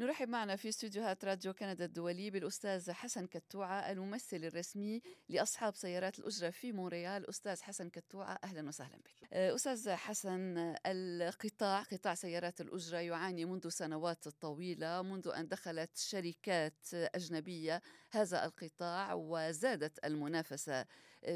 نرحب معنا في استديوهات راديو كندا الدولي بالأستاذ حسن كتوعة الممثل الرسمي لأصحاب سيارات الأجرة في مونريال. أستاذ حسن كتوعة أهلا وسهلا بك. أستاذ حسن القطاع قطاع سيارات الأجرة يعاني منذ سنوات طويلة منذ أن دخلت شركات أجنبية هذا القطاع وزادت المنافسة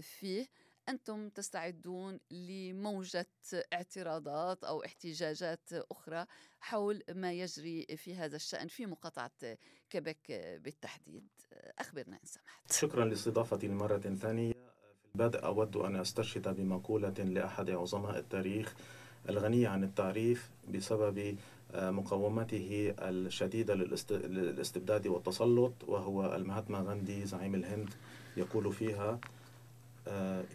فيه. أنتم تستعدون لموجة اعتراضات أو احتجاجات أخرى حول ما يجري في هذا الشأن في مقاطعة كيبك بالتحديد. أخبرنا إن سمحت. شكرا لاستضافتي لمرة ثانية. في البدء أود أن أسترشد بمقولة لأحد عظماء التاريخ الغنية عن التعريف بسبب مقاومته الشديدة للاستبداد والتسلط وهو المهاتما غاندي زعيم الهند يقول فيها آه،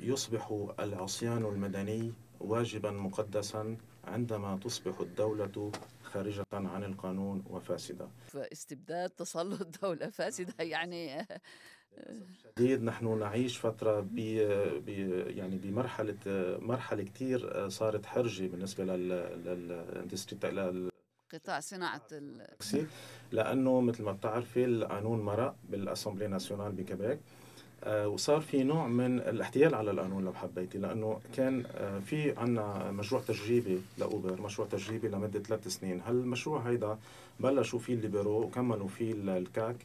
يصبح العصيان المدني واجبا مقدسا عندما تصبح الدولة خارجة عن القانون وفاسدة. استبداد تسلط دولة فاسدة يعني شديد. نحن نعيش فترة ب يعني بمرحلة مرحلة كثير صارت حرجة بالنسبة لل قطاع صناعة التاكسي لأنه مثل ما بتعرفي القانون مرق بالأسمبلي ناسيونال بكيبيك آه، وصار في نوع من الاحتيال على القانون لو حبيتي لأنه كان آه، في عندنا مشروع تجريبي لأوبر مشروع تجريبي لمدة ثلاث سنين. هالمشروع هيدا بلشوا فيه ال libéraux وكملوا فيه ال CAQ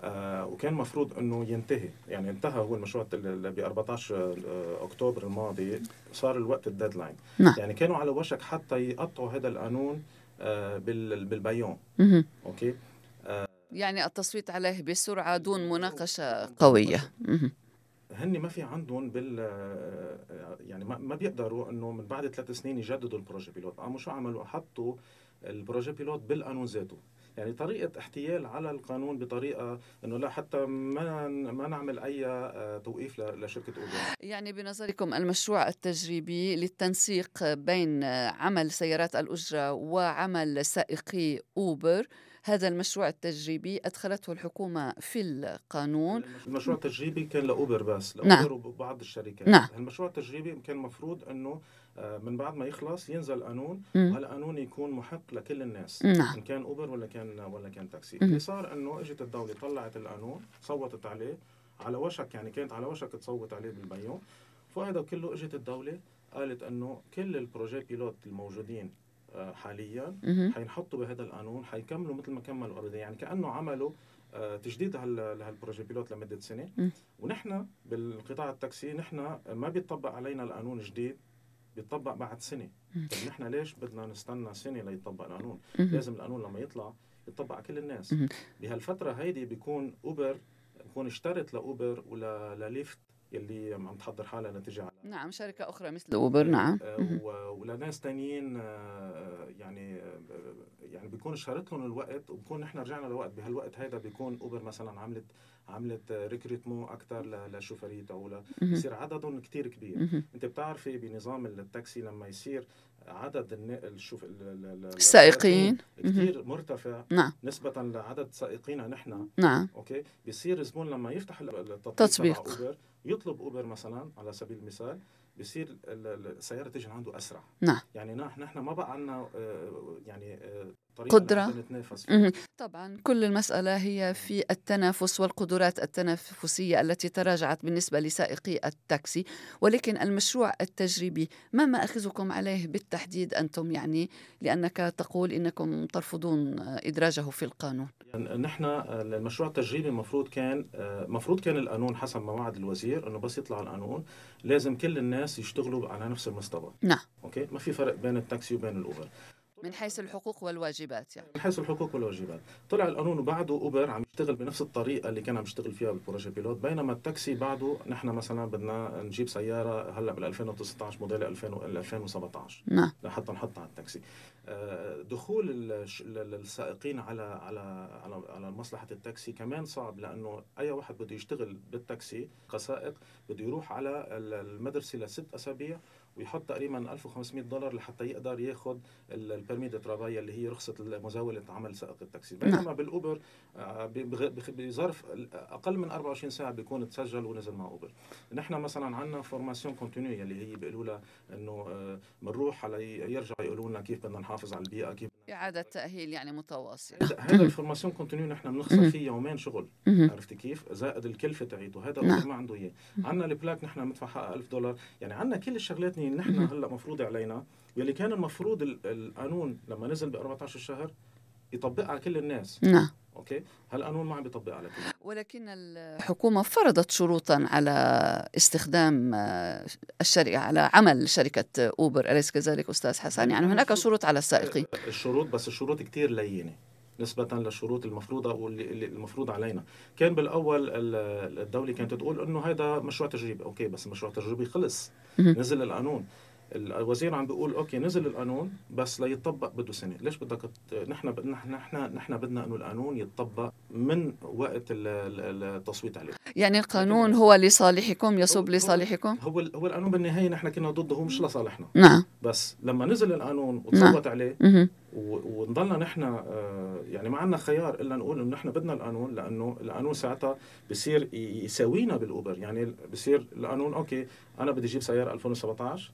آه وكان مفروض إنه ينتهي. يعني انتهى هو المشروع ب 14 أكتوبر الماضي صار الوقت ال deadline نعم. يعني كانوا على وشك حتى يقطعوا هذا القانون آه بال bâillon okay؟ يعني التصويت عليه بسرعة دون مناقشة قوية. هن ما في عندهم بال يعني ما بيقدروا إنه من بعد ثلاث سنين يجددوا ال projet pilote. قاموا شو عملوا؟ حطوا ال projet pilote بالقانون ذاته. يعني طريقة احتيال على القانون بطريقة إنه لا حتى ما ما نعمل أي آه، توقيف لشركة أوبر. يعني بنظركم المشروع التجريبي للتنسيق بين عمل سيارات الأجرة وعمل سائقي أوبر هذا المشروع التجريبي أدخلته الحكومة في القانون المشروع التجريبي كان لأوبر بس لأوبر نعم. وبعض الشركات نعم. المشروع التجريبي كان مفروض أنه آه، من بعد ما يخلص ينزل قانون وهالقانون يكون محق لكل الناس نعم. إن كان أوبر ولا كان ولا كان تاكسي اللي صار إنه إجت الدولة طلعت القانون صوتت عليه على وشك يعني كانت على وشك تصوت عليه بالبيوم فهذا كله إجت الدولة قالت إنه كل ال projet pilote الموجودين حاليا حينحطوا بهذا القانون حيكملوا مثل ما كملوا already يعني كأنه عملوا آه، تجديد لهال projet pilote لمدة سنة. ونحن بالقطاع التاكسي نحن ما بيطبق علينا القانون جديد بيطبق بعد سنة. طيب نحن ليش بدنا نستنى سنة ليطبق القانون؟ لازم القانون لما يطلع يطبق على كل الناس. بهالفترة هيدي بيكون اوبر بيكون اشترت لأوبر ولا ل Lyft يلي عم تحضر حالها لتجي على نعم شركة أخرى مثل أوبر نعم. آه، ولناس تانيين آه، يعني آه، يعني بيكون اشترت لهم الوقت وبكون نحن رجعنا لوقت بهالوقت هيدا بيكون اوبر مثلا عملت عملت recrutement أكثر للشوفريه تاعولها بصير عددهم كثير كبير. أنت بتعرفي بنظام التاكسي لما يصير عدد الشوف السائقين كثير مرتفع نعم. نسبة لعدد سائقينا نحن. نعم. okay؟ بيصير الزبون لما يفتح التطبيق أوبر يطلب أوبر مثلا على سبيل المثال بصير السيارة تيجي عنده أسرع. نعم. يعني نحن ما بقى عندنا آه، يعني آه، قدرة. طبعا كل المسألة هي في التنافس والقدرات التنافسية التي تراجعت بالنسبة لسائقي التاكسي ولكن المشروع التجريبي ما ما أخذكم عليه بالتحديد أنتم يعني؟ لأنك تقول إنكم ترفضون إدراجه في القانون. يعني نحن المشروع التجريبي المفروض كان المفروض كان القانون حسب ما وعد الوزير إنه بس يطلع القانون لازم كل الناس يشتغلوا على نفس المستوى. نعم. okay؟ ما في فرق بين التاكسي وبين الأوبر. من حيث الحقوق والواجبات يعني. من حيث الحقوق والواجبات. طلع القانون وبعده اوبر عم يشتغل بنفس الطريقة اللي كان عم يشتغل فيها بال projet pilote. بينما التاكسي بعده نحن مثلا بدنا نجيب سيارة هلأ بال 2019 موديل 2017 نعم. لحتى نحطها على التاكسي. آه، دخول السائقين على على على على مصلحة التاكسي كمان صعب لأنه أي واحد بده يشتغل بالتاكسي كسائق بده يروح على المدرسة لست أسابيع ويحط تقريبا 1500 دولار لحتى يقدر ياخذ ال permis de travail اللي هي رخصة مزاوله عمل سائق التاكسي نعم. بينما بالأوبر آه، بظرف أقل من 24 ساعة بيكون تسجل ونزل مع أوبر نحن مثلا عندنا formation continue اللي هي بيقولوا لها إنه بنروح آه، على يرجعوا يقولوا لنا كيف بدنا نحافظ على البيئة كيف بدنا اعاده تأهيل يعني متواصل. هذا ال formation continue نحن بنخسر فيه يومين شغل عرفتي كيف؟ زائد الكلفة تاعيته هذا نعم. ما عنده اياه عندنا ال plaque نحن بندفع حقها 1000 دولار. يعني عندنا كل الشغلات اللي نحن هلأ مفروضه علينا واللي كان المفروض القانون لما نزل ب 14 شهر يطبقها على كل الناس. نعم. okay؟ هالقانون ما عم بيطبق على كل ولكن الحكومة فرضت شروطا على استخدام آه، الشركة على عمل شركة أوبر أليس كذلك أستاذ حسن يعني هناك شروط على السائقين. الشروط بس الشروط كثير لينة نسبة للشروط المفروضة واللي المفروض علينا. كان بالأول الدولة كانت تقول أنه هذا مشروع تجريبي. okay بس مشروع تجريبي خلص. نزل القانون. الوزير عم بيقول okay نزل القانون بس ليطبق بده سنة، ليش بدك نحن نحن نحن نحن بدنا إنه القانون يتطبق من وقت التصويت عليه. يعني القانون هو لصالحكم يصب لصالحكم؟ هو هو القانون بالنهاية نحن كنا ضده هو مش لصالحنا. نعم بس لما نزل القانون وتصوت نعم. عليه ونضلنا نحن آه، يعني ما عندنا خيار إلا نقول إنه نحن بدنا القانون لأنه القانون ساعتها بصير يساوينا بال Uber يعني بصير القانون OK أنا بدي أجيب سيارة 2017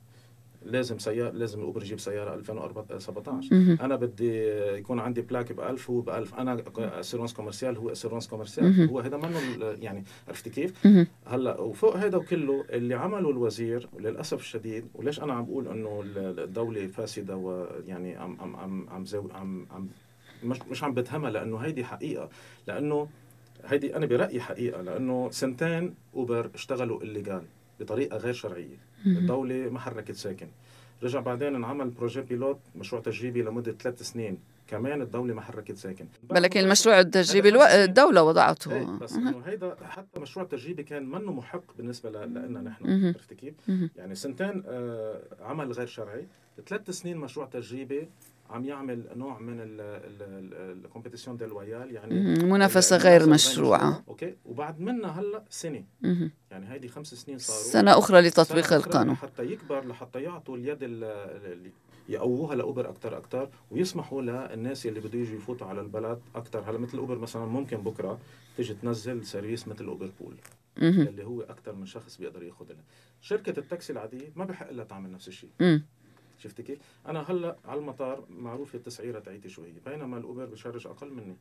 لازم سيارة لازم ال Uber يجيب سيارة 2017 أنا بدي يكون عندي plaque ب 1000 هو ب 1000 أنا assurance commerciale هو assurance commerciale هو هذا منه يعني عرفتي كيف؟ هلأ وفوق هذا وكله اللي عمله الوزير وللاسف الشديد وليش أنا عم بقول إنه الدولة فاسدة ويعني عم عم عم عم, عم, عم مش مش عم بتهمها لأنه هيدي حقيقة. لأنه هيدي أنا برأيي حقيقة لأنه سنتين أوبر اشتغلوا الليجال بطريقة غير شرعية. الدولة ما حركت ساكن. رجع بعدين انعمل بروجي بيلوت مشروع تجريبي لمدة ثلاث سنين. كمان الدولة ما حركت ساكن. ولكن المشروع التجريبي ألو... الدولة وضعته. إيه بس إنه هيدا حتى مشروع تجريبي كان منه محق بالنسبة لنا نحن عرفتي كيف؟ يعني سنتين آه عمل غير شرعي. ثلاث سنين مشروع تجريبي عم يعمل نوع من ال compétition déloyale يعني منافسة غير مشروعة. OK؟ وبعد منها هلأ سنة. يعني هيدي خمس سنين صاروا. سنة أخرى لتطبيق سنة القانون. حتى يكبر لحتى يعطوا اليد يقووها ل Uber أكثر أكثر ويسمحوا للناس اللي بده يجوا يفوتوا على البلد أكثر هلأ مثل Uber مثلا ممكن بكرة تيجي تنزل service مثل Uber Pool اللي هو أكثر من شخص بيقدر ياخذها شركة التاكسي العادية ما بحق لها تعمل نفس الشيء. شفتي كيف؟ أنا هلأ على المطار معروف التسعيرة تاعيتي شو هي، بينما ال Uber ب charge أقل مني.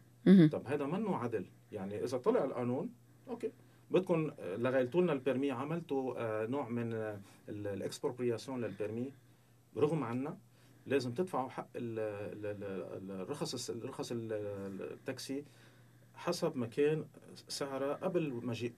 طب هذا منه عدل، يعني إذا طلع القانون OK بدكم لغيتوا لنا ال permis عملتوا آه، نوع من ال expropriation لل permis رغم عنا لازم تدفعوا حق الرخص الرخص التاكسي حسب ما كان سعرها قبل مجيء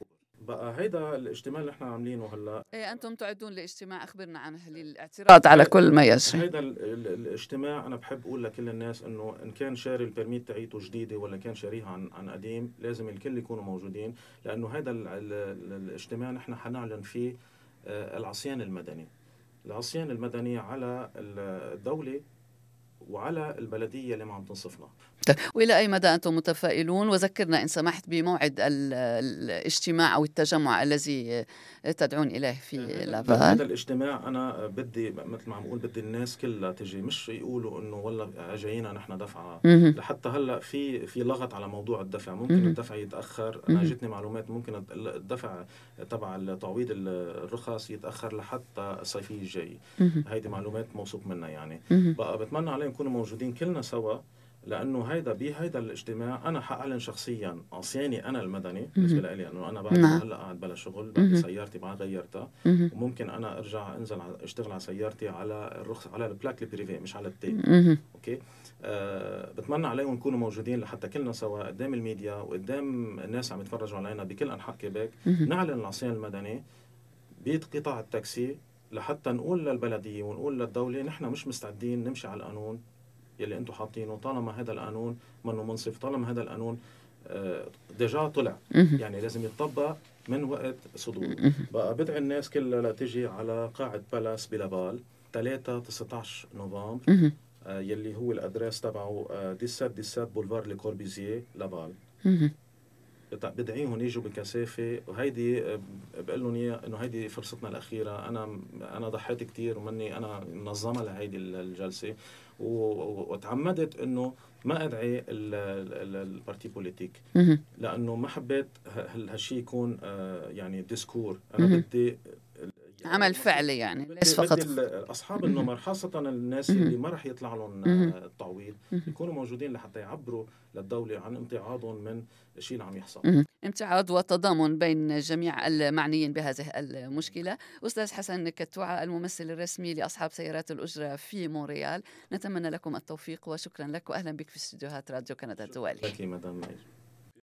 بقى هيدا الاجتماع اللي إحنا عاملينه هلا. إيه أنتم تعدون لاجتماع أخبرنا عنه للاعتراض. على كل ما يجري هيدا الاجتماع أنا بحب أقول لكل الناس إنه إن كان شاري ال permit تاعيته جديدة ولا كان شاريها عن عن قديم لازم الكل يكونوا موجودين لأنه هيدا الاجتماع نحن حنعلن فيه آه، العصيان المدني. العصيان المدني على الدولة وعلى البلديه اللي ما عم تنصفنا. وإلى أي مدى أنتم متفائلون؟ وذكرنا إن سمحت بموعد الاجتماع أو التجمع الذي تدعون إليه في لافال. هذا الاجتماع أنا بدي مثل ما عم أقول بدي الناس كلها تجي مش يقولوا إنه والله جايين نحن دفعة. لحتى هلأ في في لغط على موضوع الدفع. ممكن الدفع يتأخر. أنا جتني معلومات ممكن الدفع تبع تعويض الرخص يتأخر لحتى الصيفيه الجاي. هيدي معلومات موثوق منها يعني. بقى بتمنى عليهم يكونوا موجودين كلنا سوا لأنه هيدا بهيدا الاجتماع أنا حأعلن شخصيا عصياني أنا المدني. بالنسبة لي انه أنا بعد نعم. هلأ قاعد بلا شغل بعد سيارتي ما غيرتها. وممكن أنا أرجع أنزل أشتغل على سيارتي على الرخص على ال plaque ال privée مش على ال T OK؟ أه بتمنى عليهم يكونوا موجودين لحتى كلنا سوا قدام الميديا وقدام الناس عم يتفرجوا علينا بكل أنحاء كيبيك نعلن العصيان المدني بقطاع التاكسي. لحتى نقول للبلدية ونقول للدولة نحن مش مستعدين نمشي على القانون يلي أنتم حاطينه. طالما هذا القانون منه منصف طالما هذا القانون آه، déjà طلع. يعني لازم يتطبق من وقت صدوره بقى بدعي الناس كلها لتجي على قاعة Palace ب Laval 3 19 نوفمبر آه، يلي هو ال adresse تبعه 17 17 boulevard Le Corbusier Laval بدعيهم يجوا بكثافه وهيدي آه، بقول لهم إنه هيدي فرصتنا الأخيرة. أنا أنا ضحيت كثير ومني أنا منظمه لهيدي الجلسة. وتعمدت إنه ما أدعي ال parti politique. لأنه ما حبيت هالشيء يكون آه، يعني discours. أنا بدي عمل فعلي يعني. ليس فقط. أصحاب النمر خاصة الناس اللي ما راح يطلع لهم التعويض يكونوا موجودين لحتى يعبروا للدولة عن امتعاضهم من الشيء اللي عم يحصل. امتعاض وتضامن بين جميع المعنيين بهذه المشكلة. أستاذ حسن كتوعة الممثل الرسمي لأصحاب سيارات الأجرة في مونريال. نتمنى لكم التوفيق وشكرا لك واهلا بك في استديوهات راديو كندا الدولي لك مدام